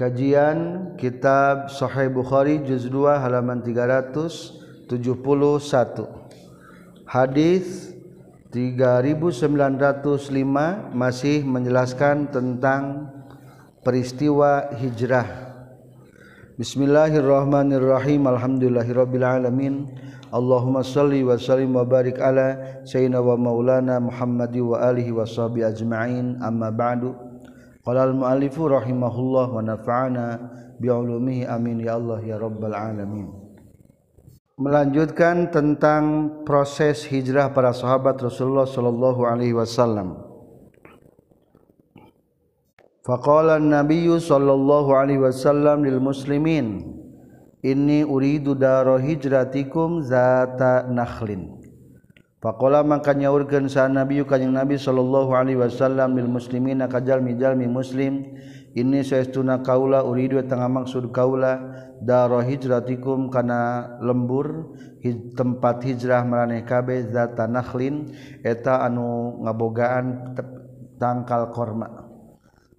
Kajian Kitab Sahih Bukhari juz 2 halaman 371. Hadis 3905 masih menjelaskan tentang peristiwa hijrah. Bismillahirrahmanirrahim. Alhamdulillahirabbil alamin. Allahumma salli wa sallim wa barik ala sayyidina wa maulana Muhammadi wa alihi wa sahbihi ajma'in. Amma ba'du. Qala al-mu'allifu rahimahullah wa nafa'ana bi'ulumihi amin ya Allah ya rabbal alamin. Melanjutkan tentang proses hijrah para sahabat Rasulullah sallallahu alaihi wasallam. Faqala an-nabiy sallallahu alaihi wasallam lil muslimin inni uridu daro hijratikum zata nakhlin Pakola maka nyaurkeun sa Nabi kanjing Nabi sallallahu alaihi wasallam lil muslimina kajalmi-jalmi muslim ini saestuna kaula uridu tengah maksud kaula daro hijratikum kana lembur hij, tempat hijrah maraneh kabeh zata nakhlin eta anu ngabogaan tangkal korma.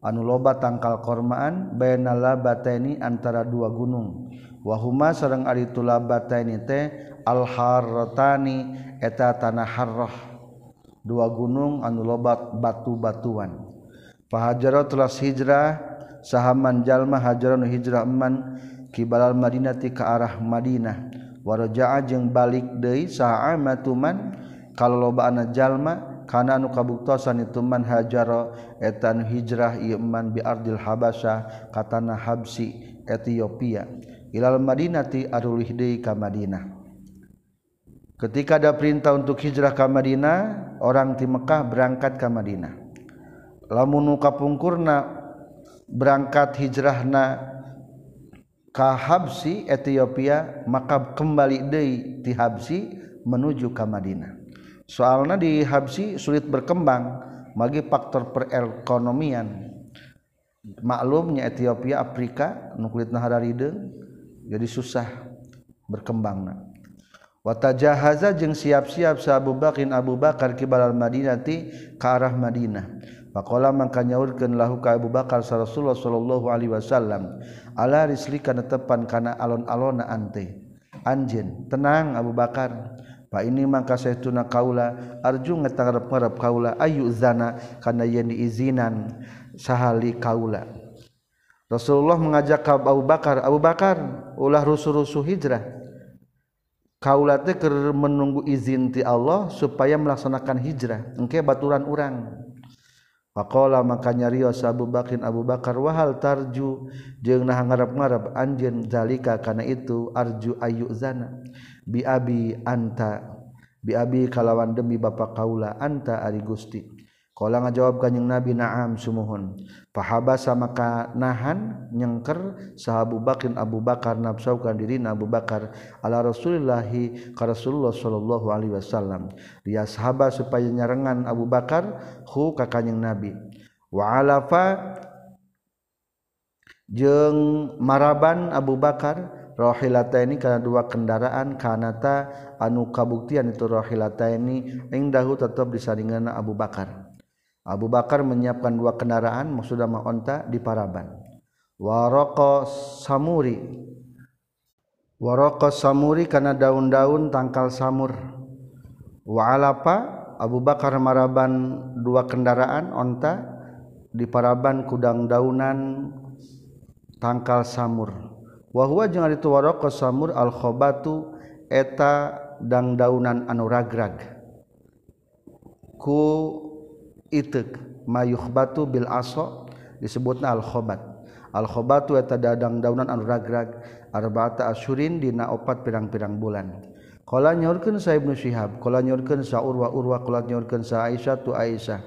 Anu loba tangkal kormaan bainal labataini antara dua gunung. wahuma sareng ari tulabataini teh alharrotani eta tanah harrah dua gunung anu lobat batu-batuan. Pahajaro telah hijrah sahaman jalma hajaran hijrah eman kibalal madinati ke arah Madinah. Waraja'a jeung balik deui sa'amatuman kalau lobaana jalma kana anu kabuktosan itu man hajara etan hijrah ieu man bi ardil habasyah katana habsi Ethiopia ilal Madinati arulihdi ka Madinah. Ketika ada perintah untuk hijrah ke Madinah orang di Mekah berangkat ke Madinah. Lamun kapungkurna berangkat hijrahna ke Habsi Ethiopia maka kembali deui ti Habsi menuju ke Madinah. Soalnya di Habsi sulit berkembang bagi faktor perekonomian. Maklumnya Ethiopia Afrika nukulit nahararideung jadi susah berkembang watajahaza jeung siap-siap sa Abu Bakin Abu Bakar kibal Madinati ke arah Madinah. Pakola maka nyaurkeun lahu ka Abu Bakar sa Rasulullah sallallahu alaihi wasallam ala risli kana tepan kana alon-alona ante? Anjeun tenang Abu Bakar Pak ini maka sayatuna kaula arju ngetangarep-ngarep kaula ayu zana kana yen diizinan sahali kaula. Rasulullah mengajak Abu Bakar, Abu Bakar, ulah rusuh-rusuh hijrah. Kauula menunggu izin ti Allah supaya melaksanakan hijrah. Engke baturan urang. Paklah makanya Rio Abu Bakin Abu Bakar wahal tarju? Je nah ngarap-ngarap anj zalika karena itu arju ayyu zana. Biabi anta biabi kalawan demi ba kaula anta ari Gusti Kala ngajawab kanjing Nabi Naam sumuhun. Pahaba sama ka nahan nyengker sahabu Bakrin Abu Bakar nafsaukan diri Abu Bakar ala Rasulillahi ka Rasulullah sallallahu alaihi wasallam. Dia sahaba supaya nyarengan Abu Bakar hu ka kanjing Nabi. Wa alafa jeung maraban Abu Bakar rohilata ini karena dua kendaraan kanata anu kabuktian itu rohilata ini ing dahu tetap disandingan Abu Bakar Abu Bakar menyiapkan dua kendaraan maksudnya onta di Paraban. Waroko samuri. Waroko samuri karena daun-daun tangkal samur. Wa alapa Abu Bakar maraban dua kendaraan onta di Paraban kudang daunan tangkal samur. Wahwa jangan itu waroko samur al khobatu eta dang daunan anu ragrag. Ku itik. Mayukhbatu bil aso disebutna al khobat al khobatu eta dadang daunan anu ragrag arba'ata asyurin dina opat pirang-pirang bulan. Qala nyorkeun sa ibnu syihab qala nyorkeun sa urwa urwa qala nyorkeun sa aisyah tu aisyah.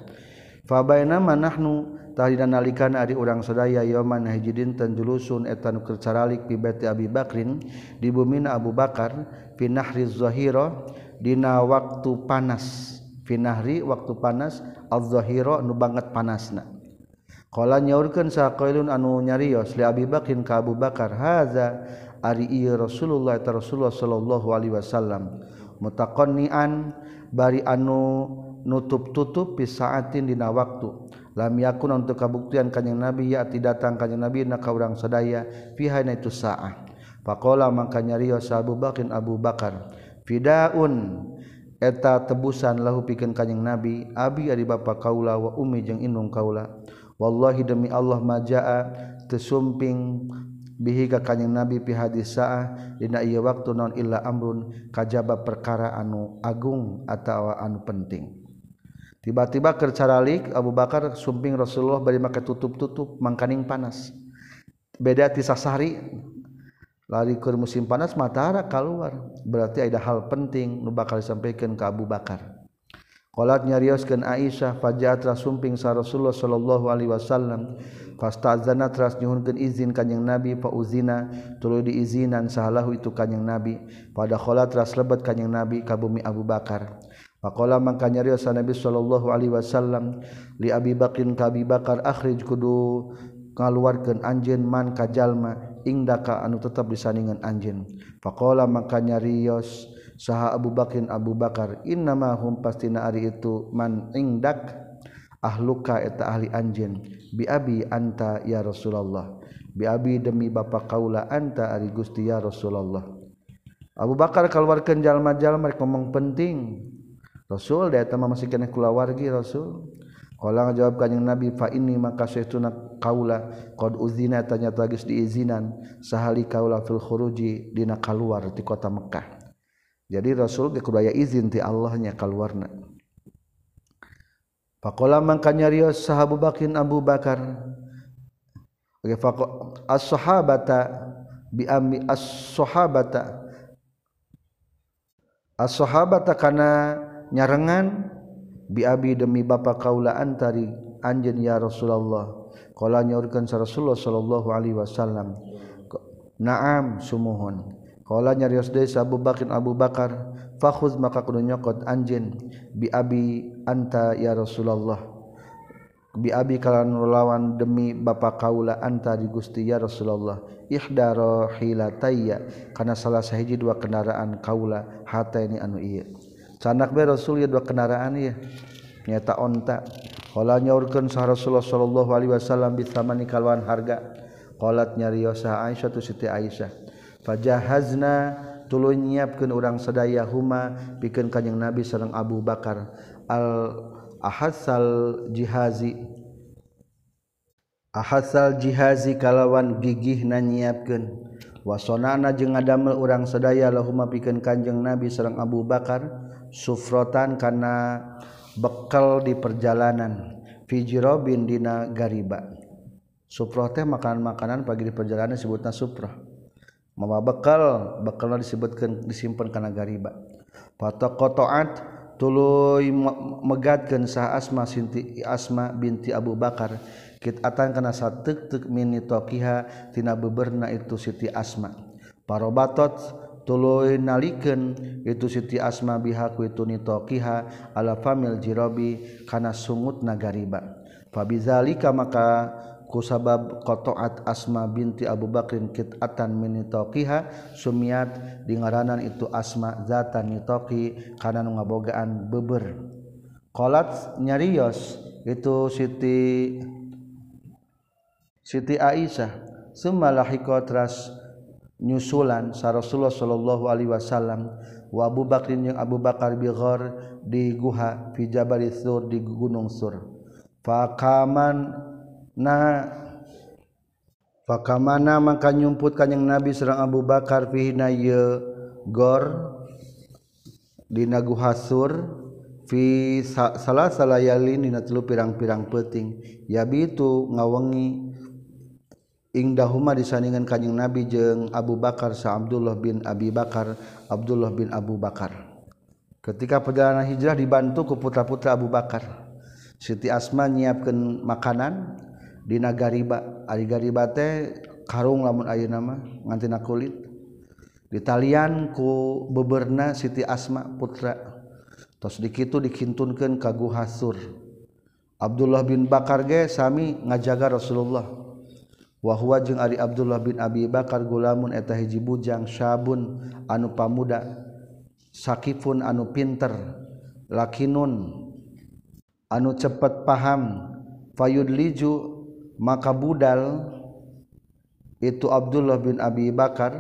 Fa bainama nahnu tahdina nalikan ari urang sadaya yauman hiji dinten julusun eta nu kercaralik pi baiti Abi Bakrin di bumina Abu Bakar fi nahriz zahira dina waktu panas. finahri waktu panas al-zahira nu banget panasna. Qala nyaurkeun saqailun anu nyarios li Abi Bakrin ka Abu Bakar haza ari ieu Rasulullah ta Rasulullah sallallahu alaihi wasallam. Mutaqannian bari anu nutup-tutup fi saatin dina waktu. Lam yakun untuk kabuktian kanjing Nabi ya ti datang kanjing Nabi na ka urang sadaya fiha itu saah. Faqala maka nyarios Abu Bakrin Abu Bakar fidaun eta tebusan lahu pikeun kanjing nabi abi ari bapa kaula wa ummi jeung indung kaula. Wallahi demi Allah majaa tesumping bihi ka kanjing nabi pi hadis saah dina ieu waktu naon illa amrun kajaba perkara anu agung atawa anu penting. Tiba-tiba kercaralik Abu Bakar sumping Rasulullah bari make tutup-tutup mangkaning panas. Beda tisasari larikur musim panas matahara keluar berarti ada hal penting nu bakal disampaikan ke Abu Bakar. Qalat nyarioskeun Aisyah fajaat rasumping sa Rasulullah sallallahu alaihi wasallam fastazana tras nyuhunkeun izin kanjing Nabi fa uzina tuluy diizinan sahalahu itu kanjing Nabi pada kholat tras lebet kanjing Nabi ka bumi Abu Bakar. Pakola maka nyarios Nabi sallallahu alaihi wasallam li Abi Bakrin ka Abi Bakar akhrij kudu ngaluarkeun anjeun man ka jalma ingdaka anu tetap disaningan anjin faqala makanya nyarios saha Abu Bakrin Abu Bakar innamahum pastina ari itu man ingdak ahluka eta ahli anjin bi abi anta ya Rasulullah. Bi abi demi bapa kaula anta ari Gusti ya Rasulullah. Abu Bakar keluarkan jalma-jalma ngomong penting. Rasul dia eta masih kena kulawargi Rasul. Kala ngajawab kanjing Nabi fa ini maka saytuna kaula qad uzina tanya tagis diizinan sahali kaula fil khuruji dina kaluar di kota Mekah. Jadi Rasul ge kudaya izin ti Allahnya kaluarna. Faqala mangka nyarios sahabu Bakin Abu Bakar. Oke as-sahabata bi ammi as-sahabata as-sahabata kana nyarengan biabi demi bapa kaula antari. Anjeun ya Rasulullah. Qala nyaurkeun sa Rasulullah sallallahu alaihi wasallam. Na'am sumuhun. Qala nyarios deui sa Abu Bakar Abu Bakar fakhuz maka kudu nyokot anjeun biabi anta ya Rasulullah. Biabi kalan lawan demi bapa kaula anta di Gusti ya Rasulullah. Ihdaro hilatayya kana salah sahiji dua kendaraan kaula hataini anu ieu. canak be Rasul ya dua kendaraan ya nyata onta. Kala nyaurkeun sah Rasulullah sallallahu alaihi wasallam bitamani kalawan harga. Qalat nyariosa Aisyah tu Siti Aisyah. Fajahazna tuluy nyiapkeun urang sadaya huma pikeun kanjing Nabi sareng Abu Bakar. Al ahasal jihazi. Ahasal jihazi kalawan gigih na nyiapkeun. Wasonana jeung ngadamel urang sadaya lahuma pikeun kanjeng Nabi sareng Abu Bakar. sufrotan karena bekal di perjalanan. Fijiro bin dina gariba. Sufroh teh makanan-makanan pagi di perjalanan disebutnya sufroh. Mama bekal bekalnya disebutkan disimpan karena gariba. Patok kotoat tuluy megatkan sah Asma sinti Asma binti Abu Bakar. Kitatan kana satu tek mini tokiha tina beberna itu Siti Asma. Parobatot tuloy naliken itu Siti Asma bihaku itu nitoqiha ala famil jirobi kana sungut nagariba. Fabizalika maka kusabab kotoat Asma binti Abu Bakrin kitatan min nitoqiha sumiat di ngaranan itu Asma zatan nitoqi kana ngabogaan beber. Qalat nyarios itu Siti Siti Aisyah summa lahiqa teras nyusulan sa Rasulullah Shallallahu Alaihi Wasallam wa Abu Bakrin yang Abu Bakar bighor di guha fi Jabal Sur di Gunung Sur. Fakaman na fakamana maka nyumput kanjing Nabi serang Abu Bakar fi na ye gor di naguha sur fi salah salayalin dina telu pirang-pirang peting yabitu ngawengi Indahuma disaningan kanyeng Nabi jeung Abu Bakar Sa Abdullah bin Abi Bakar Abdullah bin Abu Bakar. Ketika perjalanan hijrah dibantu ke putra-putra Abu Bakar. Siti Asma nyiapkan makanan di Nagariba. Ari Gariba teh karung lamun ayu nama ngantina kulit. Di talian ku beberna Siti Asma putra. Tos dikitu dikintunkan kagu hasur Abdullah bin Bakar ge sami ngajaga Rasulullah. wahwa jeung Ari Abdullah bin Abi Bakar gulamun eta hiji bujang syabun anu pamuda sakifun anu pinter lakinun anu cepet paham fayud liju maka budal itu Abdullah bin Abi Bakar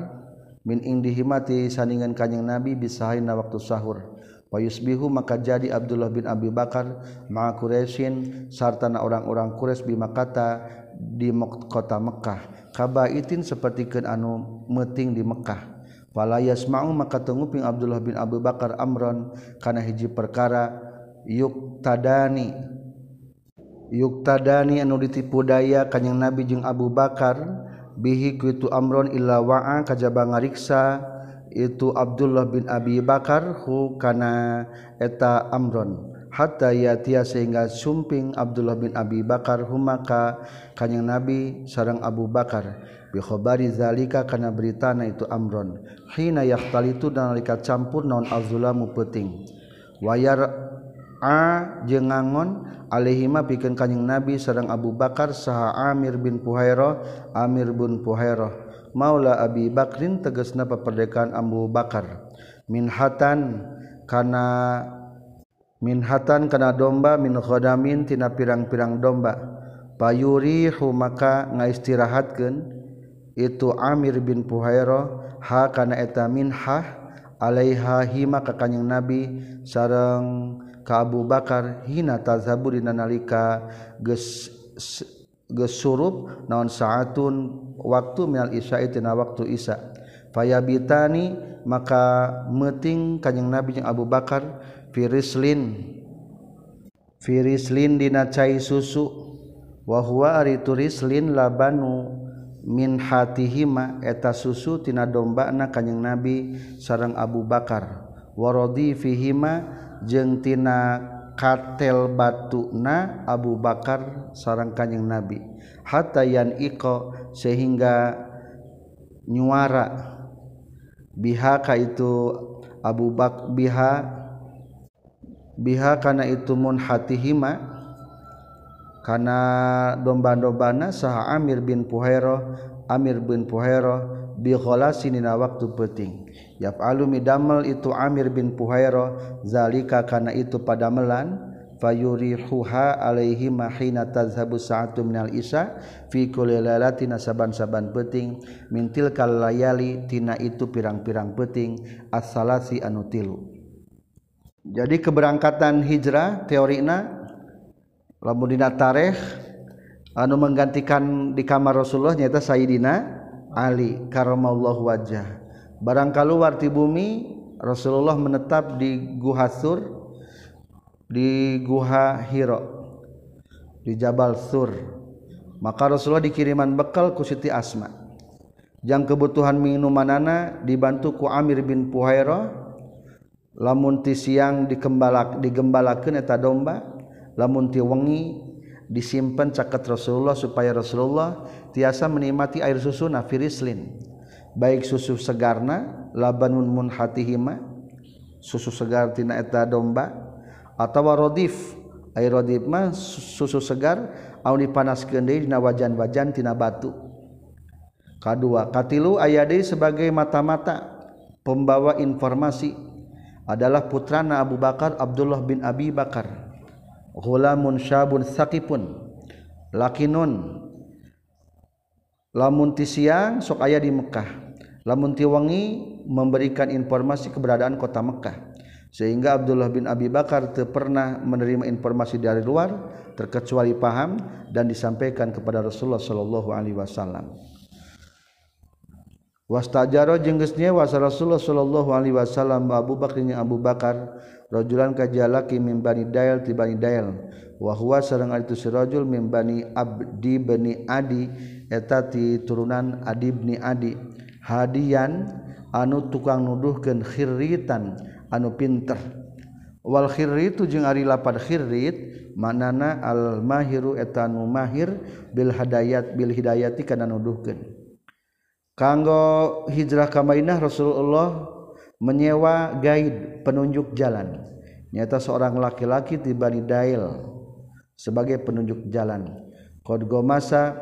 min indihimati sandingan kanyang Nabi bisahaina waktu sahur. payusbihu maka jadi Abdullah bin Abi Bakar ma'a Quraisyin sartana orang-orang Quraisy bi Makkah di kota Mekkah kabaitin sapertikeun anu meuting di Mekkah Fala yasma'u maka tunguping Abdullah bin Abi Bakar amron kana hiji perkara yuk tadani yuk tadani anu ditipu daya kanyang Nabi jeung Abu Bakar bihi kuitu amron illa wa'a kajaba ngariksa itu Abdullah bin Abi Bakar hu kana eta amron. Hatta yatia sehingga sumping Abdullah bin Abi Bakar humaka kanyang Nabi sarang Abu Bakar. Bi khabari zalika kana beritana itu amron. Hina yahtalitu nalika campur naon azulamu peuting wayar a jeung ngangon alaihima pikeun kanjing Nabi sareng Abu Bakar saha Amir bin Puhairah Amir bin Puhairah Maula Abi Bakrin tegesna peperdekaan Abu Bakar. Minhatan kana minhatan kana domba min khodamin tina pirang-pirang domba. Payurihu maka ngaistirahatkeun itu Amir bin Puhairo ha kana eta minhah alaiha hima ka kanjing Nabi sareng ka Abu Bakar hina tazabur dina nalika geus gesurup naon saatun waktu minal isya tina waktu isya. Fayabitani maka meting kanjeng nabi jeung Abu Bakar firislin firislin dina cai susu. Wa huwa ari turislin labanu min hatihima eta susu tina dombana kanjeng nabi sareng Abu Bakar. Waradi fihima jeung tina katel batu na Abu Bakar sarang kanyeng nabi. Hatayan iko sehingga nyuara. Bihaka itu Abu Bak biha biha kana itu mun hatihima. Kana domba-dombana saha Amir bin Puhairah Amir bin Puhairah bikholasinina waktu peting yap alumi damel itu Amir bin Puhairo zalika kana itu padamelan fayurihuha alaihi mahina tazhabu sa'atu minal isya fi kulli lailatin saban-saban peting mintil kal layali tina itu pirang-pirang peting as-salasi anu tilu. Jadi keberangkatan hijrah teorina lamun dina tarikh anu menggantikan di kamar Rasulullah nyata Sayyidina Ali karomallah wajah. Barangkali warti bumi Rasulullah menetap di Guha Sur di Guha Hiro di Jabal Sur. Maka Rasulullah dikiriman bekal ku Siti Asma. Yang kebutuhan minumanana dibantu ku Amir bin Puhairah lamun ti siang dikembalak digembalakeun eta domba lamun ti wengi disimpan caket Rasulullah supaya Rasulullah tiasa menikmati air susu nafirislin baik susu segarna labanun munhatihima susu segar tina eta domba atau rodif. Air rodif mah susu segar au dipanaskeun deui dina wajan-wajan tina batu. Kadua katilu aya deui sebagai mata-mata. Pembawa informasi adalah putrana Abu Bakar Abdullah bin Abi Bakar. Ghulamun syabun saqipun lakinun. Lamun ti siang sok aya di Mekah. Lamun tiwangi memberikan informasi keberadaan kota Mekah. Sehingga Abdullah bin Abi Bakar pernah menerima informasi dari luar terkecuali paham dan disampaikan kepada Rasulullah sallallahu alaihi wasallam. Wastajaro jeung geus nyewa Rasulullah sallallahu alaihi wasallam Abu jeung Abu Bakar Rojulan kajalaki mimbani dail ti bani dail. Wahwa sareng itu si rojul mimbani abdi bani adi eta ti turunan adi bni adi. Hadian anu tukang nuduhkeun khirritan anu pinter. Wal khirritu jeung ari lapad khirrit manana al mahiru eta nu mahir bil hadayat bil hidayati kana nuduhkeun. Kanggo hijrah ka Madinah Rasulullah menyewa guide penunjuk jalan. Nyata seorang laki-laki tiba di Dail sebagai penunjuk jalan. Qad gomasa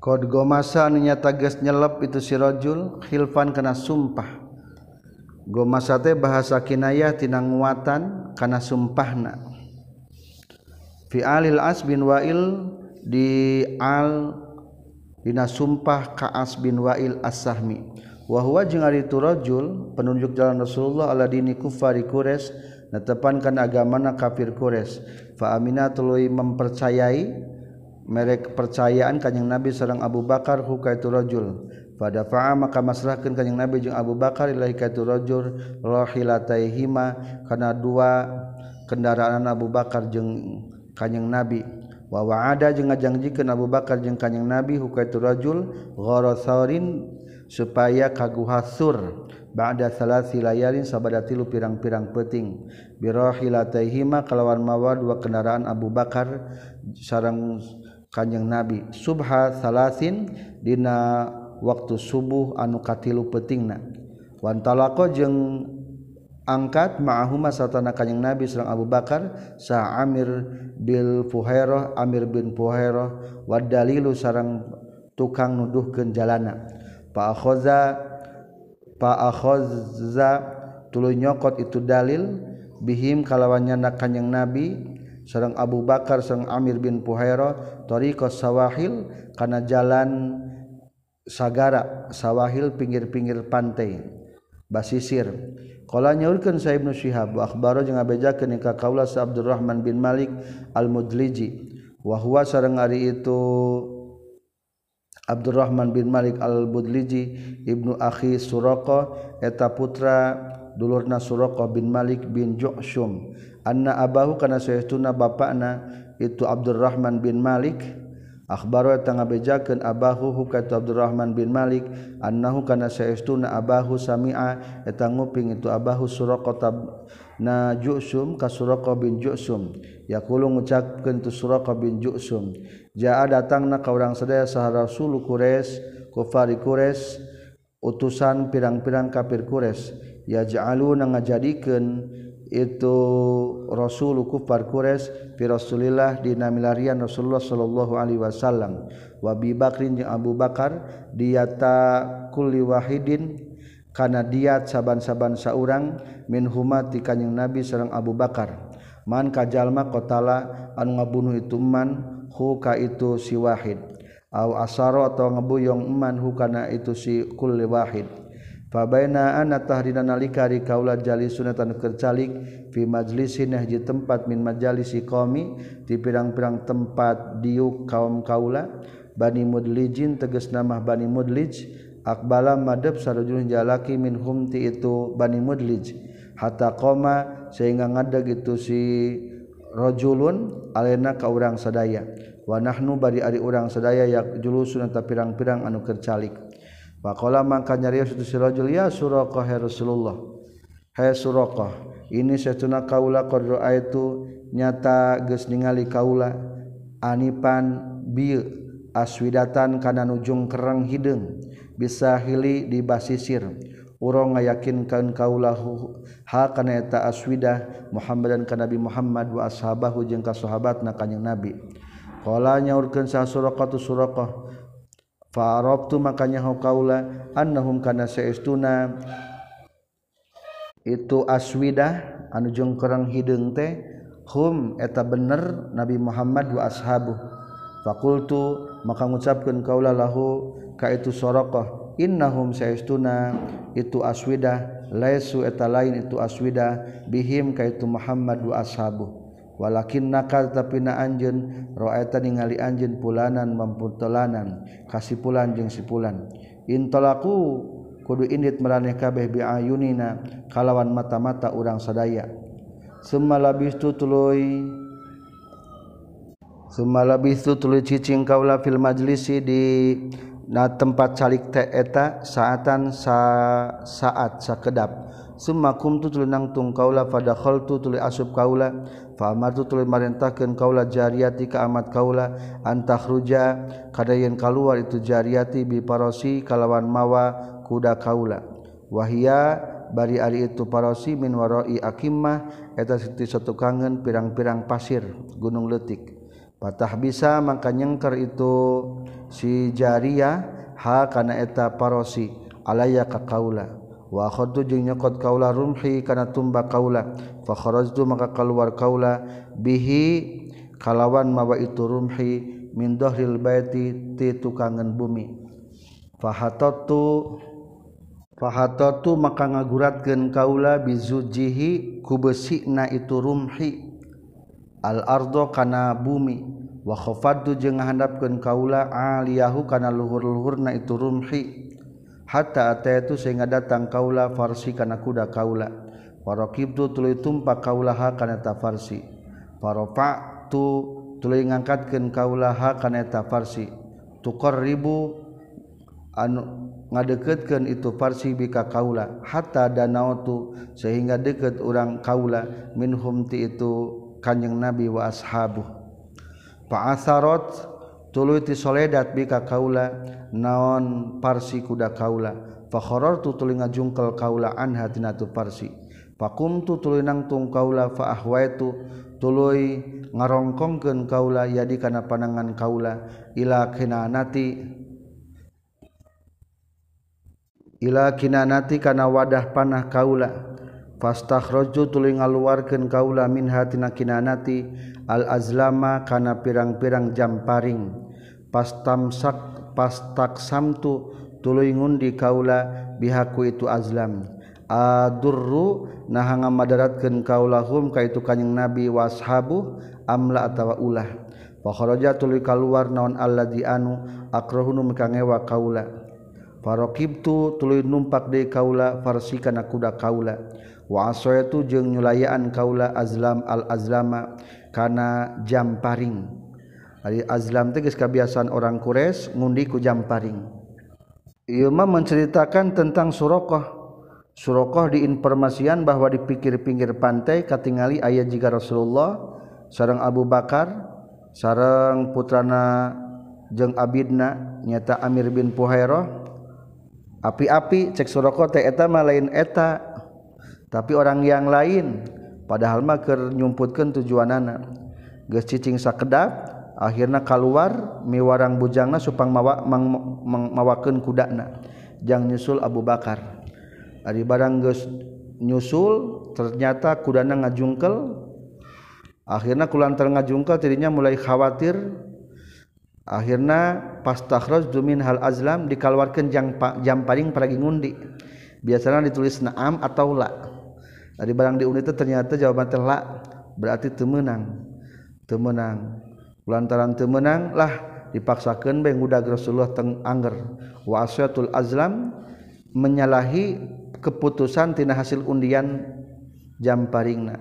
Qad gomasa nyata geus nyelep itu si rajul khilfan kana sumpah. Gomasa teh bahasa kinayah tina nguatan kana sumpahna. Fi alil as bin wa'il di al dina sumpah ka as bin wa'il as-sahmi. Wa huwa jeung ari tu rajul penunjuk jalan Rasulullah ala dini kufari Quraisy netepan kana agamana kafir Quraisy. Fa amina tuluy mempercayai merek kepercayaan kanyang nabi sareng Abu Bakar hukaitu rajul pada fa'a maka masrahkeun kanjing nabi jeung Abu Bakar ilahi kaitu rajul rahilataihima kana dua kendaraan Abu Bakar jeung kanjing nabi. Wa wa'ada jeung ngajangjikeun Abu Bakar jeung kanjing nabi hukaitu rajul gharatsarin supaya kaguhasur ba'da salasi layalin sabada tilu pirang-pirang peting birahilataihima kalawan mawa dua kendaraan Abu Bakar sareng kanjeng nabi. Subha salasin dina waktu subuh anu katilu petingna wantalako jeung angkat ma'ahuma satana kanjeng nabi sareng Abu Bakar sa Amir bil Fuhairah Amir bin Fuhairah wa dalilu sareng tukang nuduhkeun jalana. Fa akhaza fa akhaza tuluy nyokot itu dalil bihim kalawannya kanjeng nabi sarang Abu Bakar sarang Amir bin Puhaira tariqas sawahil kana jalan sagara sawahil pinggir-pinggir pantai basisir. Qala nyaurkeun sa Ibnu Syihab wa akhbaro jeung abejakeun ka kaula sa Abdurrahman bin Malik al-Mudliji wa huwa sareng ari itu Abdurrahman bin Malik al-Mudliji Ibnu Akhi Suraqa eta putra dulurna Suroko bin Malik bin Joksum anna abahu kana saytuna bapakna itu Abdurrahman bin Malik. Akhbaro tangga bejakeun abahu hukatu Abdurrahman bin Malik. Annahu kana saytuna abahu sami'a eta nguping itu abahu Suroko tab na Juksum ka Suroko bin Juksum yaqulu ngucapkeun tu Suroko bin Juksum jaa datangna ka urang sadaya sah Rasul Quraisy kufari Quraisy utusan pirang-pirang kafir Quraisy. ya yaj'aluna ngajadikeun itu Rasul kufar Quraisy fi Rasulillah dina milarian Rasulullah sallallahu alaihi wasallam. Wa Abi Bakrin jeung Abu Bakar diata kulli wahidin kana diat saban-saban saurang min huma ti kanjing Nabi sareng Abu Bakar. Man kajalma qatala anu ngabunuh itu man hu ka itu si wahid. Au asaro atau ngebuyong man hu kana itu si kulli wahid. Fabainaan tahdina nalika di kaula jalisun anu kercalik fi majlisin hiji tempat min majalisi qaumi di pirang-pirang tempat diuk kaum kaula. Bani Mudlijin tegas nama Bani Mudlij. Akbala madep sarujun jalaki min humti itu Bani Mudlij. Hatta qoma sehingga ngadeg itu si rajulun alena ka urang sadaya. Wa nahnu bari ari urang sadaya yak julusun eta pirang-pirang anu kercalik. Pakola mangka nyarios itu si rajul ya suraqah ya Rasulullah. Hai suraqah, ini setuna kaula qad itu nyata geus ningali kaula anipan bi aswidatan kana nujung kereng hideung bisa hili di basisir urang ngayakinkan kaula ha kana eta aswidah Muhammadan ka Nabi Muhammad wa ashabahu jeung ka sahabatna kanjing Nabi. Qala nyaurkeun sa suraqah tu suraqah Farobtu makanya kaula annahum kana saestuna itu aswidah anu jeung kerang hideung teh hum eta bener Nabi Muhammad wa ashabu fakultu maka ngucapkeun kaula lahu ka itu soraqah innahum saestuna itu aswidah laisu eta lain itu aswidah bihim ka itu Muhammad wa ashabu walakin nakal tapi na anjen roeta ningali anjen pulanan mamputolanan kasih pulan jeung si pulan intolaku kudu indit meraneh kabeh bi ayunina kalawan mata-mata urang sadaya. Summa labistu tuluy summa labistu tuluy cicing kaula fil majlisi di na tempat calik teh eta saatan sa saat sakedap summa kumtu tuluy nangtung kaula pada khaltu tuluy asup kaula Pamartu tuluy marintahkeun kaula jariyati ka amat kaula antakhruja kada yen kaluar itu jariyati bi parosi kalawan mawa kuda kaula wahia bari ari itu parosi min warai akimmah eta siti satu kangen pirang-pirang pasir gunung letik patah bisa mangka nyengker itu si jariyah ha kana eta parosi alaya ka kaula wakhotu jeung nyokot kaula rumhi kana tumbak kaula fakharajtu maka keluar kaula bihi kalawan mawa itu rumhi min dhahril baiti ti tukangan bumi. Fahatatu fahatatu maka ngaguratkeun kaula bizujihi kubesina itu rumhi al ardo kana bumi. Wa khafadtu jeung handapkeun kaula aliyahu kana luhur-luhurna itu rumhi hatta ata itu sehingga datang kaula farsi kana kuda kaula. Paraqibtu tuluy tumpak kaula ha kana ta farsi. Parafa'tu tuluy ngangkatkeun kaula ha kana ta farsi. Tuqarribu anu ngadeketkeun itu farsi bika kaula. Hatta danautu sehingga deket urang kaula. Minhum ti itu kanjeng nabi wa ashabu fa'asarat tuluy ti soledat bika kaula naon parsi kuda kaula. Fakharartu tuluy ngajungkel kaula anha tina tu parsi. Pakumtu tuluy nangtung kaula fa ahwaitu tuluy ngarongkongkeun kaula yadi kana panangan kaula. Ila kinanati ila kinanati kana wadah panah kaula. Fastakhroju tuluy ngaluarkeun kaula min hatina kinanati al-azlama kana pirang-pirang jam paring. Pastamsak pastaksamtu tuluy ngundi kaula bihaku itu azlam. Adurru naha ngamadaratkeun kaulahum ka itu kanjing nabi washabu amla atawa ulah. Fa kharaja tuluy kaluar naon alladzi anu akrahunu mikangewa kaula. Farokibtu tuluy numpak deui kaula farsikana kuda kaula. Wa asayatu jeung nyulayaan kaula azlam al azlama kana jamparing Ari azlam teges kebiasaan orang Quraisy ngundi ku jam paring. Menceritakan tentang Surokoh. Surokoh diinformasian bahwa di pinggir-pinggir pantai katingali ayat jika Rasulullah sarang Abu Bakar sarang putrana jeng Abidna nyata Amir bin Puhairah. Api-api cek Surokoh teh eta mah lain eta. Tapi orang yang lain padahal maker nyumputkan tujuan anak ges cicing sakedap akhirnya keluar miwarang bujangna supang mawa, mang, mang, mawakan kudakna jang nyusul Abu Bakar. Ari barang geus nyusul ternyata kudana ngajungkel. Akhirnya kulantar ngajungkel tadinya mulai khawatir. Akhirnya pas takhraj dumin hal azlam dikaluarkan jam, jam paling pergi ngundi. Biasanya ditulis naam atau la' Tadi barang di unit itu ternyata jawaban telak berarti temenang. Temenang. Lantaran temenang lah dipaksakan beng udah Rasulullah teng angger. Wasyatul azlam menyalahi keputusan tina hasil undian jam paringna.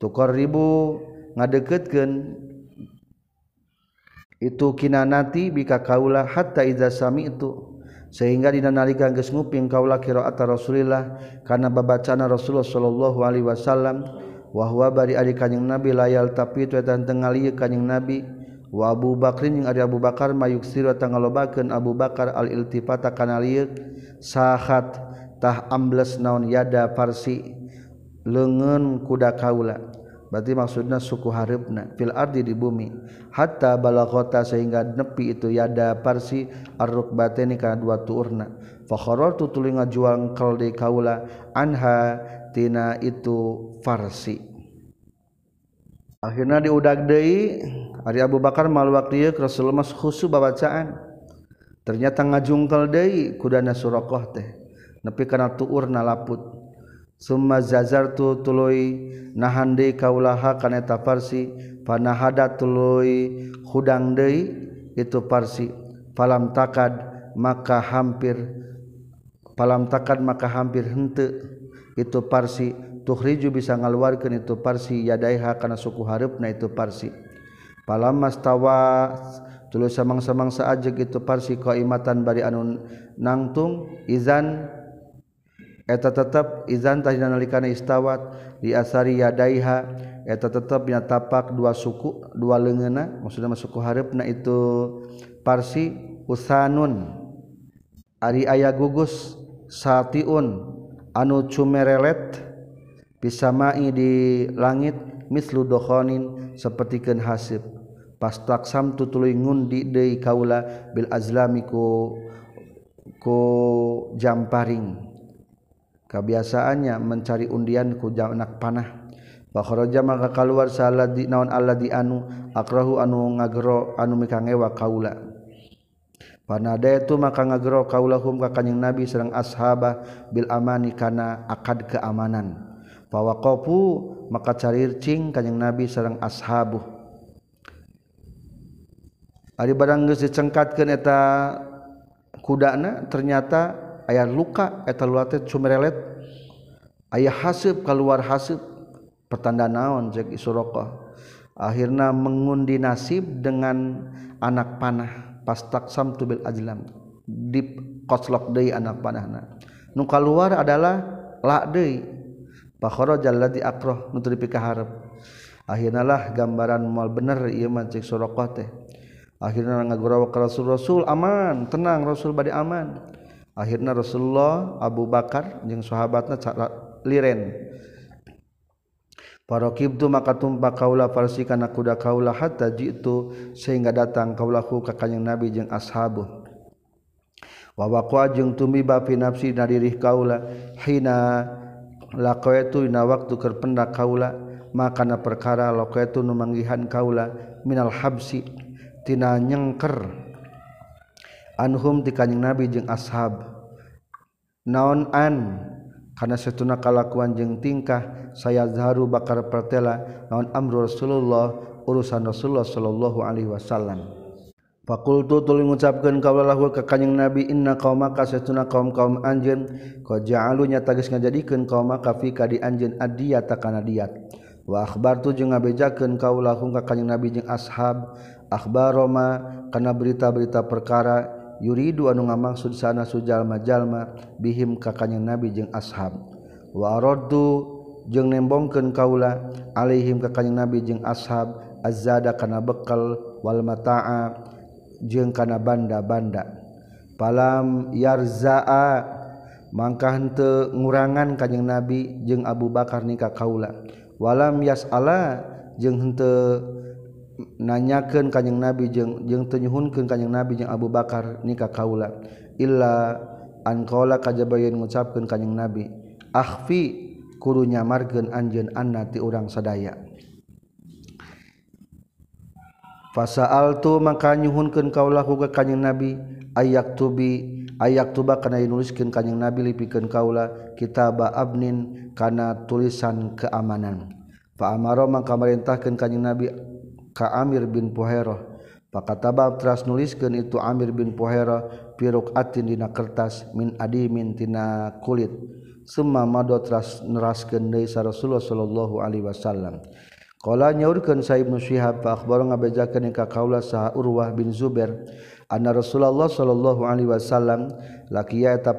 Tukar ribu ngadeketkeun. Itu kinanati bika kaula hatta idza sami itu sehingga dinanalikan geus nguping kaula qiraat Rasulillah kana babacana Rasulullah sallallahu alaihi wasallam wa huwa bari ari kanjing Nabi layal tapi itu eta teu ngalieu kanjing Nabi wa Abu Bakrin jeung ari Abu Bakar mayuk sira tangalobakeun Abu Bakar al iltifata kana lieu sahat tah ambles naon yada farsi leungeun kuda kaula. Berarti maksudnya suku haribna fil ardi di bumi. Hatta balaghata sehingga nepi itu yada parsi ar-rukbateni kana dua tuurna. Fa kharatu tuluy ngajual kaula anha tina itu farsi. Akhirnya diudag deui ari Abu Bakar mal waktu ieu Rasulullah khusu babacaan ternyata ngajungkel deui kudana suraqah teh. Nepi kana tuurna laput Summa zazartu tuluy nahande kaulaha kana eta farsi panahada tuluy hudang deui itu farsi falam takad maka hampir falam takad maka hampir henteu itu farsi tukhriju bisa ngaluarkeun itu farsi yadaiha kana suku hareupna itu farsi falam mastawa tuluy samang-samang saajeg itu farsi qaimatan bari anu nangtung izan eta tetap izantah nalikana istawat di asari yadaiha. Eta tetap nya tapak dua suku dua leungena maksudna suku hareupna itu parsi usanun. Ari aya gugus satiun anu cumerelet pisamai di langit mislu dokhonin sapertikeun hasib. Pastaksam tutuluy ngundi deui kaula bil azlamiku ku jamparing. kebiasaannya mencari undian ku anak panah. Pakroja maka keluar salah di naon Allah di anu akrahu anu ngagero anu mikangewa kaula. Panada itu maka ngagero kaulahum ka kanjing nabi serang ashaba bil amani kana akad keamanan. Pawaqafu maka carircing kanjing nabi serang ashabu. Ari barang geus dicengkatkeun eta kudana ternyata ayaah luka eta luate cumerelet ayaah hasib keluar hasib pertanda naon jek isurokoh akhirnya mengundi nasib dengan anak panah. Pastak tubil ajlam. Di koslok deui anak panahna. Nu keluar adalah la deui. Fakharaja allazi akrah nu teu dipikaharep akhirna lah gambaran moal bener ieu mah cek suraqah teh. Akhirna ngagurawa ka rasul rasul aman tenang rasul bade aman. akhirnya Rasulullah Abu Bakar jeung sahabatna liren. Parokibtu maka tumpak kaula farsi kana kuda kaula hatta jitu sehingga datang kaulahu ka kanjeng Nabi jeung ashabu wawakwa jeung tumiba fi nafsi nadirih kaula hina laqaitu na waktu kerpendak kaula maka na perkara laqaitu nu manggihan kaula minal habsi tina nyengker. anhum di kanjing nabi jeung ashab. Naon an? Karena setuna kalakuan jeung tingkah saya zaharu bakar pertela naon amru Rasulullah urusan Rasulullah sallallahu alaihi wasallam. Fakultu tuluy ngucapkeun kaula ka kanjing Nabi inna qaumaka satuna kaum-kaum anjeun ka ja'alu nya tagis ngajadikeun qaumaka fi ka di anjeun adiyat kana diat wa akhbartu jeung ngabejakeun kaula ka kanjing Nabi jeung ashab. Akhbaroma kana berita-berita perkara yuridu anu ngamaksud sana sujallma jalma bihim kakanyang nabi jeung ashab. Waroddu jeung nembongkeun kaula alaihim kakanyang nabi jeung ashab azzada kana bekal wal mata'a jeung kana banda-banda. Palam yarzaa mangka henteu ngurangan kanjing nabi jeung Abu Bakar nikah kaula. Walam yasala jeung henteu nanyakan kanyang nabi jeng jeng tenyuhunkan kanyang nabi jeng Abu Bakar nikah kaula illa ankola kajabayan mengucapkan kanyang nabi ahfi kuru nyamarkan anjen anna ti orang sadaya Fasaal tu maka nyuhunkan kaulah huga kanyang nabi ayak tubi ayak tuba kana nuliskan kanyang nabi lipikan kaulah kitaba abnin kana tulisan keamanan. Pak Amaro maka merintahkan kanyang nabi ka Amir bin Puherah pakataba teras nuliskan itu Amir bin Puherah piruk atin dina kertas min adimin tina kulit. Semua madu teras neraskeun deui Rasulullah sallallahu alaihi wasallam. Kala nyaurkeun Sa Ibnu Syihab fa akhbaru ngabejakeun ka kaula saha Urwah bin Zubair anna Rasulullah sallallahu alaihi wasallam laqiya eta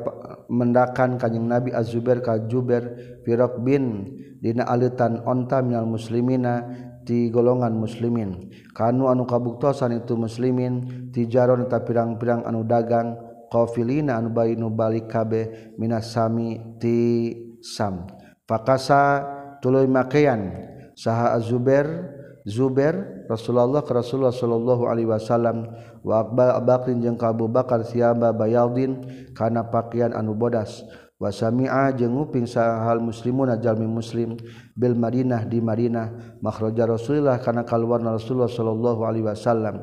mendakan kanjing Nabi Az-Zubair ka Jubair fi bin dina alitan onta minal muslimina di golongan muslimin. Kanu anu kabuktosan itu muslimin tijaron eta pirang-pirang anu dagang qafilina anu bari nu balik kabeh minasami ti sam. Fakasa tuluy makean saha azubair Zubair Rasulullah ke Rasulullah sallallahu alaihi wasallam wa Akbar Bakrin jeung Abu Bakar siaba bayaldin kana pakaian anu bodas. wasamia jeung nguping sahal muslimun jalmi muslim bil Madinah di Madinah. Makhraja Rasulillah kana kaluar Rasulullah sallallahu alaihi wasallam.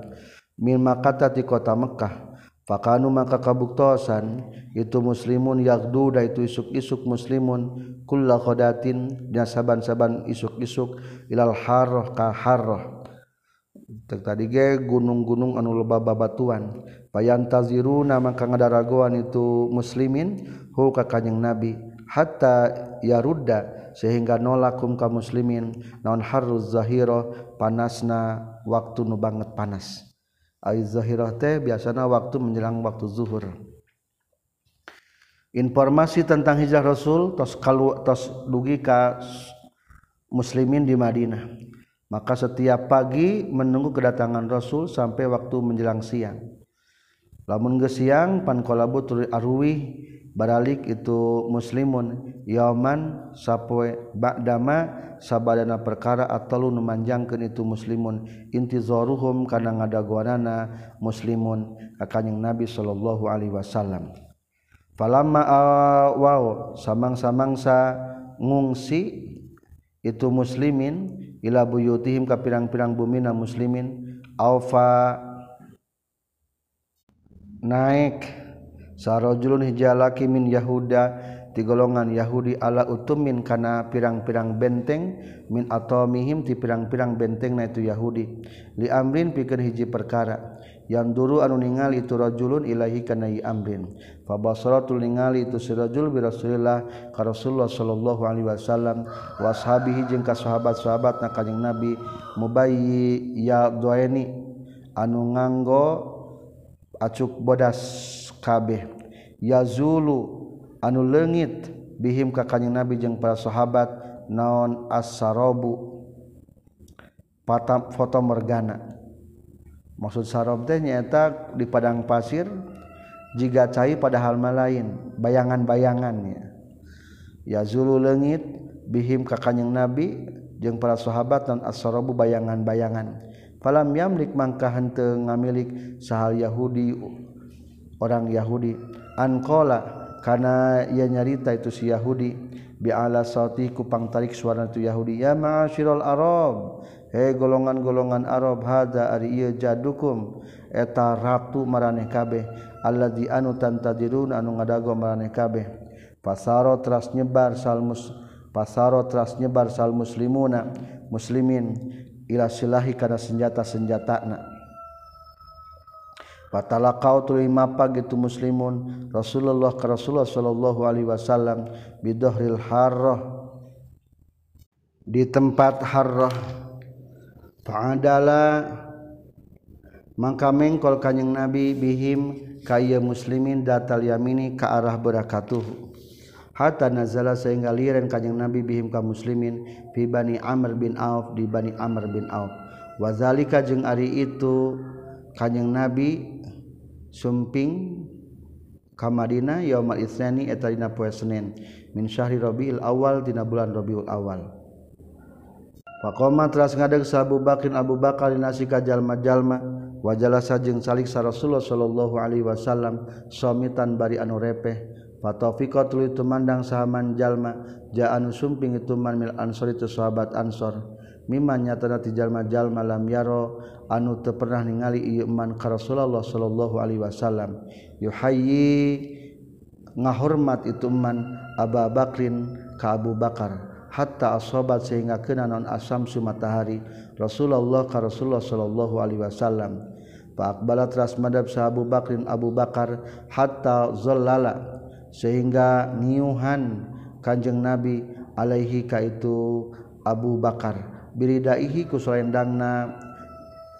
Min Makkah ti kota Mekkah fakanu maka kabuktosan itu muslimun yagdu da itu isuk-isuk muslimun. Kulla khodatin dan saban-saban isuk-isuk. Ilal harrah ka harrah. tadi ge gunung-gunung anu loba babatuan. Payantaziruuna maka ngadaragoan itu muslimin hu ka kanjing nabi. Hatta yarudda sehingga nolakum ka muslimin. Naon harruz zahiro panasna waktu nu banget panas. Ai zahirah teh biasana waktu menjelang waktu zuhur. Informasi tentang hijrah rasul tos kalu tos dugi ka muslimin di Madinah. Maka setiap pagi menunggu kedatangan rasul sampai waktu menjelang siang. Lamun geus siang pan kolabu tuluy arwi baralik itu muslimun. Yaman sappoe bakdama sabadana perkara atau lu memanjangkan itu muslimun. Intizoruhum karena ngada guaana muslimun. Akan yang Nabi Shallallahu Alaihi Wasallam. Palama Wow samang-samangsa ngungsi itu muslimin Ila buyutihim ka pirang-pirang bumina muslimin. Alfa naik. Sarojulun hijalaki min Yahuda ti golongan Yahudi ala utumin kana pirang-pirang benteng min atomihim ti pirang-pirang benteng na itu Yahudi. Li amrin pikeun hiji perkara. Yang duru anu ningali itu rajulun ilahi kana amrin Fabasaratul ningali itu si rajul bi Rasulillah ka Rasulullah sallallahu alaihi wasallam wa ashabihi jeung ka sahabat-sahabat na kanjing Nabi mubayyi ya duaini anu nganggo acuk bodas kabeh. Yazulu anu leungit bihim ka kanjing Nabi jeung para sahabat naon as-sarabu foto morgana maksud sarob teh nyaeta di padang pasir jika cair pada halma lain bayangan-bayangannya ya. Zulu legit bihim ka kanyeng nabi jeung para sahabat dan asrobu bayangan-bayangan. Falam yamlik mangka henteu ngamilik sahal Yahudi orang Yahudi. Anqala karena ia nyarita itu si Yahudi bi ala sauti kupang tarik suara itu Yahudi ya ma'asyiral arab he golongan-golongan Arab hada ari ieu jadukum eta ratu maraneh kabeh. Allah di anu tanta dirun anu ngadago mareh kabeh. Pasaro tras nyebar salmus pasaro tras nyebar sal muslimuna muslimin ila silahi karena senjata-senjata na Patala kau tuli mapa gitu muslimun Rasulullah ke Rasulullah sallallahu alaihi wasallam bidohril harrah di tempat harrah. Adalah maka mengkol kanyeng nabi bihim kay muslimin datal yamini ke arah berakatuh. Hatta nazala sehingga liren kanyeng nabi bihim ka muslimin fibani Amr bin Auf di Bani Amr bin Auf. Wazalika jeung ari itu kanyeng nabi sumping kamadina yaumal isnani eta dina poe Senin min syahri Rabiul awal dina bulan Rabiul awal. Pakoma teras ngadeg sa Abu Bakrin Abu Bakar nasi ka jalma-jalma wajalasa jeung saliksa Rasulullah sallallahu Alaihi Wasallam somitan bari anu repeh Fatofiqo tuluy tumandang sahaman jalma ja anu sumping itu man mil ansor itu sahabat ansor. Mimma nyatana ti jalma jalma lam yaro anu teu pernah ningali ieu man ka Rasulullah sallallahu alaihi wasallam. Yuhayyi ngahormat itu man Abu Bakrin ka Abu Bakar hatta asobat sehingga kena non asam matahari Rasulullah ka Rasulullah sallallahu alaihi wasallam. Fa aqbala teras madab sa Abu Bakrin Abu Bakar hatta zallala sehingga niuhan Kanjeng Nabi alaihi ka itu Abu Bakar. Biridaihi ku selendangna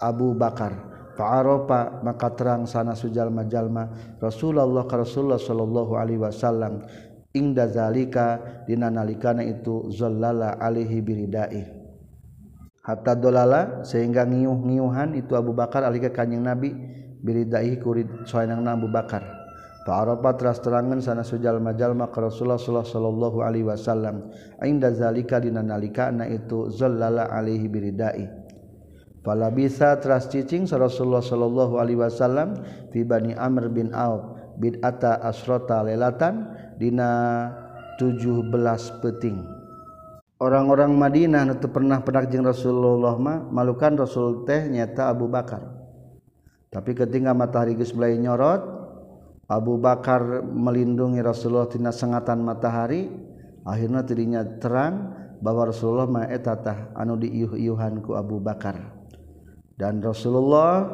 Abu Bakar. Fa'aropa maka terang sana sujalma-jalma Rasulullah ka Rasulullah sallallahu alaihi wasallam. Inda zalika dina nalikana itu zallala alaihi biridai hatta dolala sehingga ngiuh-ngiuhan itu Abu Bakar alika kanjing Nabi. Biridai kurid soanang Abu Bakar. Fa'arafa teras terangan sana sujalma-jalma ke Rasulullah sallallahu alaihi wasallam. Inda zalika dina nalikana itu zallala alaihi biridai Fala bisa teras cicing Rasulullah sallallahu alaihi wasallam fi Bani Amr bin Auf. Bid'ata asrota lelatan dina 17 peting orang-orang Madinah itu pernah jeung Rasulullah mah malukan Rasul teh nyata Abu Bakar. Tapi ketika matahari geus mulai nyorot Abu Bakar melindungi Rasulullah tina sengatan matahari akhirnya tidinya terang bahwa Rasulullah mah eta tah anu diiuh-iuhan ku Abu Bakar. Dan Rasulullah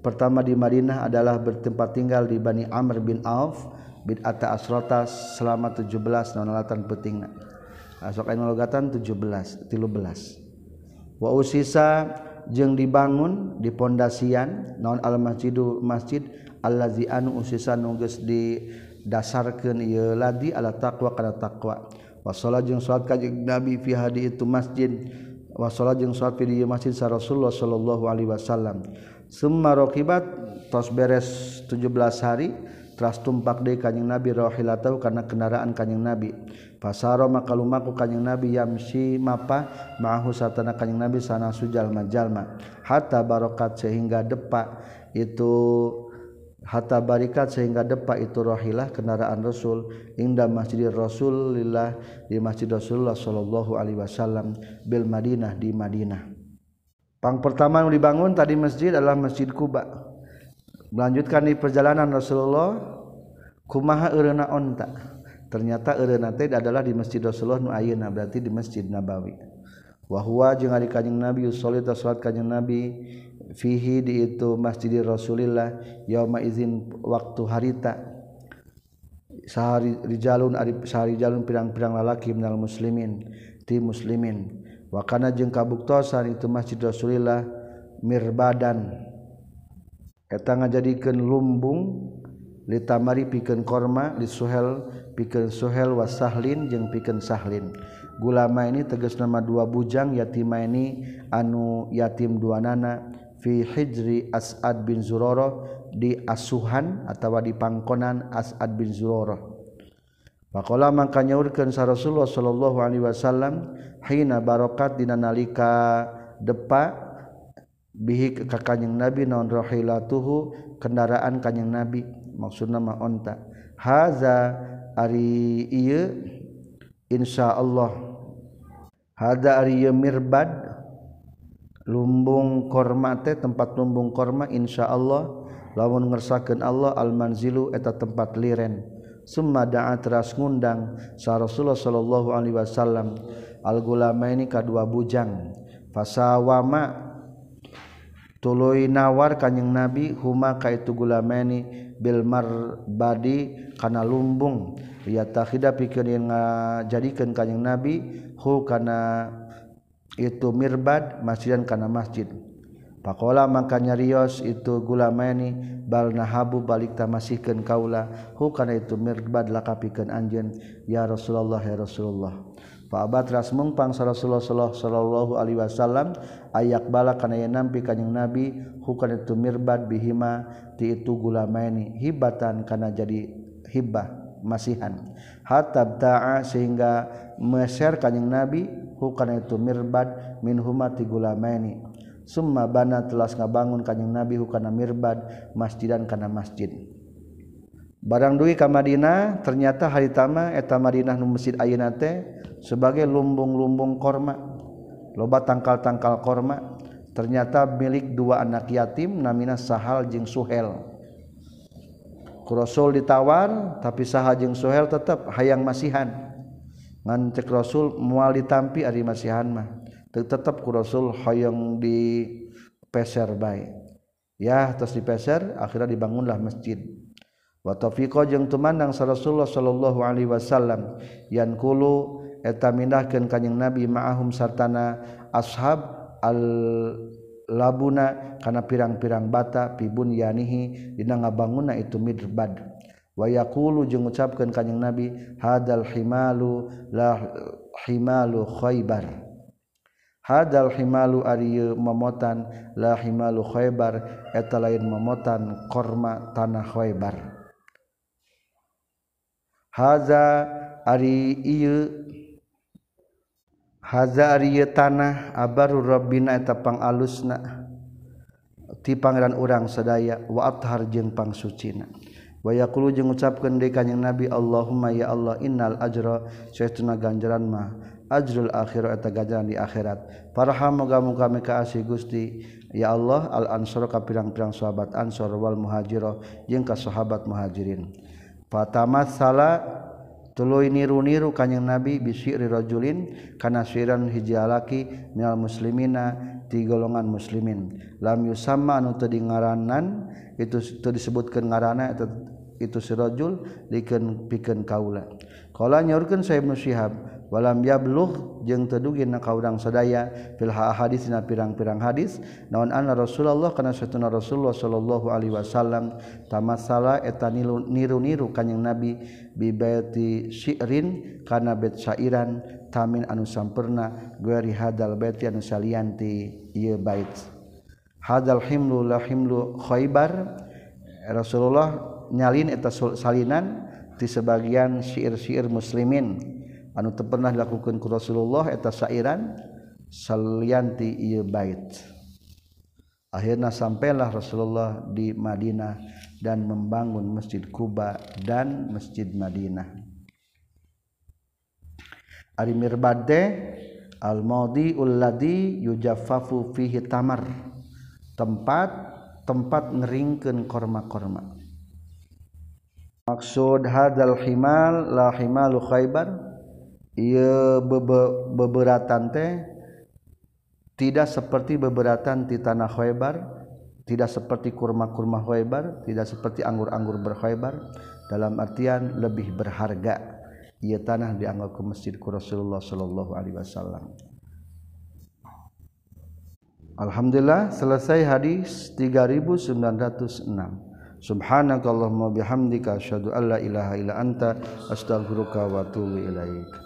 pertama di Madinah adalah bertempat tinggal di Bani Amr bin Auf bid'ata asrota selama 17 nonalatan peting asok lain logatan 17 13 wa usisa jeung dibangun di pondasian naon al masjidu masjid allazi anu usisa nu geus didasarkeun ieu ladi ala taqwa kana taqwa. Wa salat jeung salat ka nabi fi hadi itu masjid. Wa salat jeung salat fi masjid sa rasulullah sallallahu alaihi wasallam. Summa raqibat tos beres 17 hari teras tumpak deui kanjing nabi rahilatau karena kendaraan kanjing nabi. Fasaro maka lumaku kanjeng Nabi yamsi mapa ma'ahu satana kanjeng Nabi sana sujalma jalma hatta barokat sehingga depa itu hatta barikat sehingga depa itu rohilah kendaraan Rasul indah masjid Rasulillah di masjid Rasulullah sallallahu alaihi wasallam bil Madinah di Madinah. Pang pertama yang dibangun tadi masjid adalah Masjid Kuba. Melanjutkan di perjalanan Rasulullah kumaha ereuna onta ternyata nanti adalah di masjid Rasulullah nu ayeuna berarti di masjid Nabawi. Wahwa jeung ari kanjing Nabi usolli ta salat kanjing Nabi fihi di itu masjid Rasulillah yauma izin waktu harita. Sahari rijalun ari sahari jalun pirang-pirang lalaki minal muslimin ti muslimin. Wa kana jeung kabuktosan itu masjid Rasulillah mirbadan. Eta ngajadikeun lumbung litamari piken korma disuhel piken Suhel wasahlin jeung piken Sahlin. Gulama ini teges nama dua bujang yatima ini anu yatim dua nana. Fi Hijri As'ad bin zuroro di asuhan atau di pangkonan As'ad bin zuroro Pakola mangka nyaurkeun sa Rasulullah sallallahu alaihi wasallam hina barokat dina nalika depa bihi ka kanjing Nabi non rahilatuhu kendaraan kanjing Nabi. maksud nama onta. Haza ari iya insya Allah hada ari mirbad. Lumbung korma teh tempat lumbung korma insya Allah lamun ngersakan Allah almanzilu eta tempat liren. Summa da'at ras ngundang sa Rasulullah sallallahu alaihi wasallam. Al-gulama ini kadua bujang. Fasawama. Tuluy nawar kanjing Nabi huma ka itu gulamani Bilmar badi kana lumbung. Yatahida pikeun ngajadikeun kanjing Nabi hu kana itu mirbad masjidan kana masjid. Pakola makanya Rios itu gulamani bal nahabu balik tamasihkeun kaula hu kana itu mirbad lakapikeun anjeun ya Rasulullah ya Rasulullah. Fa abat ras mungpang Rasulullah sallallahu alaihi wasallam ayak bala kana nampi kanjing Nabi hu kana itu mirbad bihima ti itu gulama ini hibatan kana jadi hibah masihan. Hatta ta'a sehingga meser kanjing Nabi hukana itu mirbad min humati gulamaini summa bana telas ngabangun kanjing nabi hukana mirbad masjidan kana masjid. Barang duwi ka Madinah ternyata hari tama eta Madinah nu masjid ayeuna teh sebagai lumbung-lumbung korma. Loba tangkal-tangkal korma ternyata milik dua anak yatim namina Sahal jeung Suhel. Rasul ditawar tapi Sahal jeung Suhel tetap hayang masihan. Ngan cek Rasul mual ditampi ari masihan mah. Tetap ku Rasul hoyong di peser baik ya terus di peser akhirnya dibangunlah masjid. Wa taufiqo jeung tumandang sa Rasulullah sallallahu alaihi wasallam yankulu eta mindahkeun kanjing Nabi ma'ahum sartana ashab al labuna karena pirang-pirang bata pibun yanihi dina ngabanguna itu mirbad. Wa yaqulu jeung ngucapkeun kanjing nabi hadal himalu la himalu khaybar. Hadal himalu ari memotan la himalu khaybar. Eta lain memotan korma tanah khaybar. Haza ari ieu Haza tanah abaru Robina etapang alusna ti Pangeran urang sedaya waathar jeung pangsucina. Wayakulu jeung ngucapkeun deui kanjing Nabi Allahumma ya Allah innal ajra saytuna ganjaran mah ajrul akhir eta ganjaran di akhirat. Parham moga-moga kami kaasih Gusti. Ya Allah al ansor ka pirang-pirang sahabat ansor wal muhajiro jeung ka sahabat muhajirin. Fatamat sala tuluy niru-niru kanyang nabi bisiri rajulin kana siran hiji alaki minal muslimina ti golongan muslimin. Lam yusamma anu teu ngaranan itu teu disebutkeun ngaranna itu sirajul dikeun pikeun kaula. Qala nyaurkeun sa ibnu syihab walam yablugh jeung tedugi na kaurang sadaya fil hadis na pirang-pirang hadis. Naon anna Rasulullah kana satuna Rasulullah sallallahu alaihi wasallam tamasala eta niru-niru kanjing Nabi bi baiti syi'rin kana bait syairan tamin anu sampurna gueri hadal baiti anu salianti. Ieu bait. Hadal himlu la himlu khaybar. Rasulullah nyalin eta salinan di sebagian syair-syair muslimin. Anu teu pernah dilakukan ku Rasulullah eta sairan salianti ieu bait. Akhirnya sampailah Rasulullah di Madinah dan membangun Masjid Kuba dan Masjid Madinah. Ari mirbade al-madi ulladhi yujaffafu fihi tamar tempat tempat ngeringkeun korma-korma. Maksud hadal himal la himalu khaybar ieu beberatan teh tidak seperti beberatan di tanah Khaybar tidak seperti kurma-kurma Khaybar tidak seperti anggur-anggur berkhaybar. Dalam artian lebih berharga ia tanah dianggap ke masjidku Rasulullah Shallallahu Alaihi Wasallam. Alhamdulillah selesai hadis 3906 Subhanakallahumma bihamdika asyhadu alla ilaha illa anta astaghfiruka wa atubu ilaik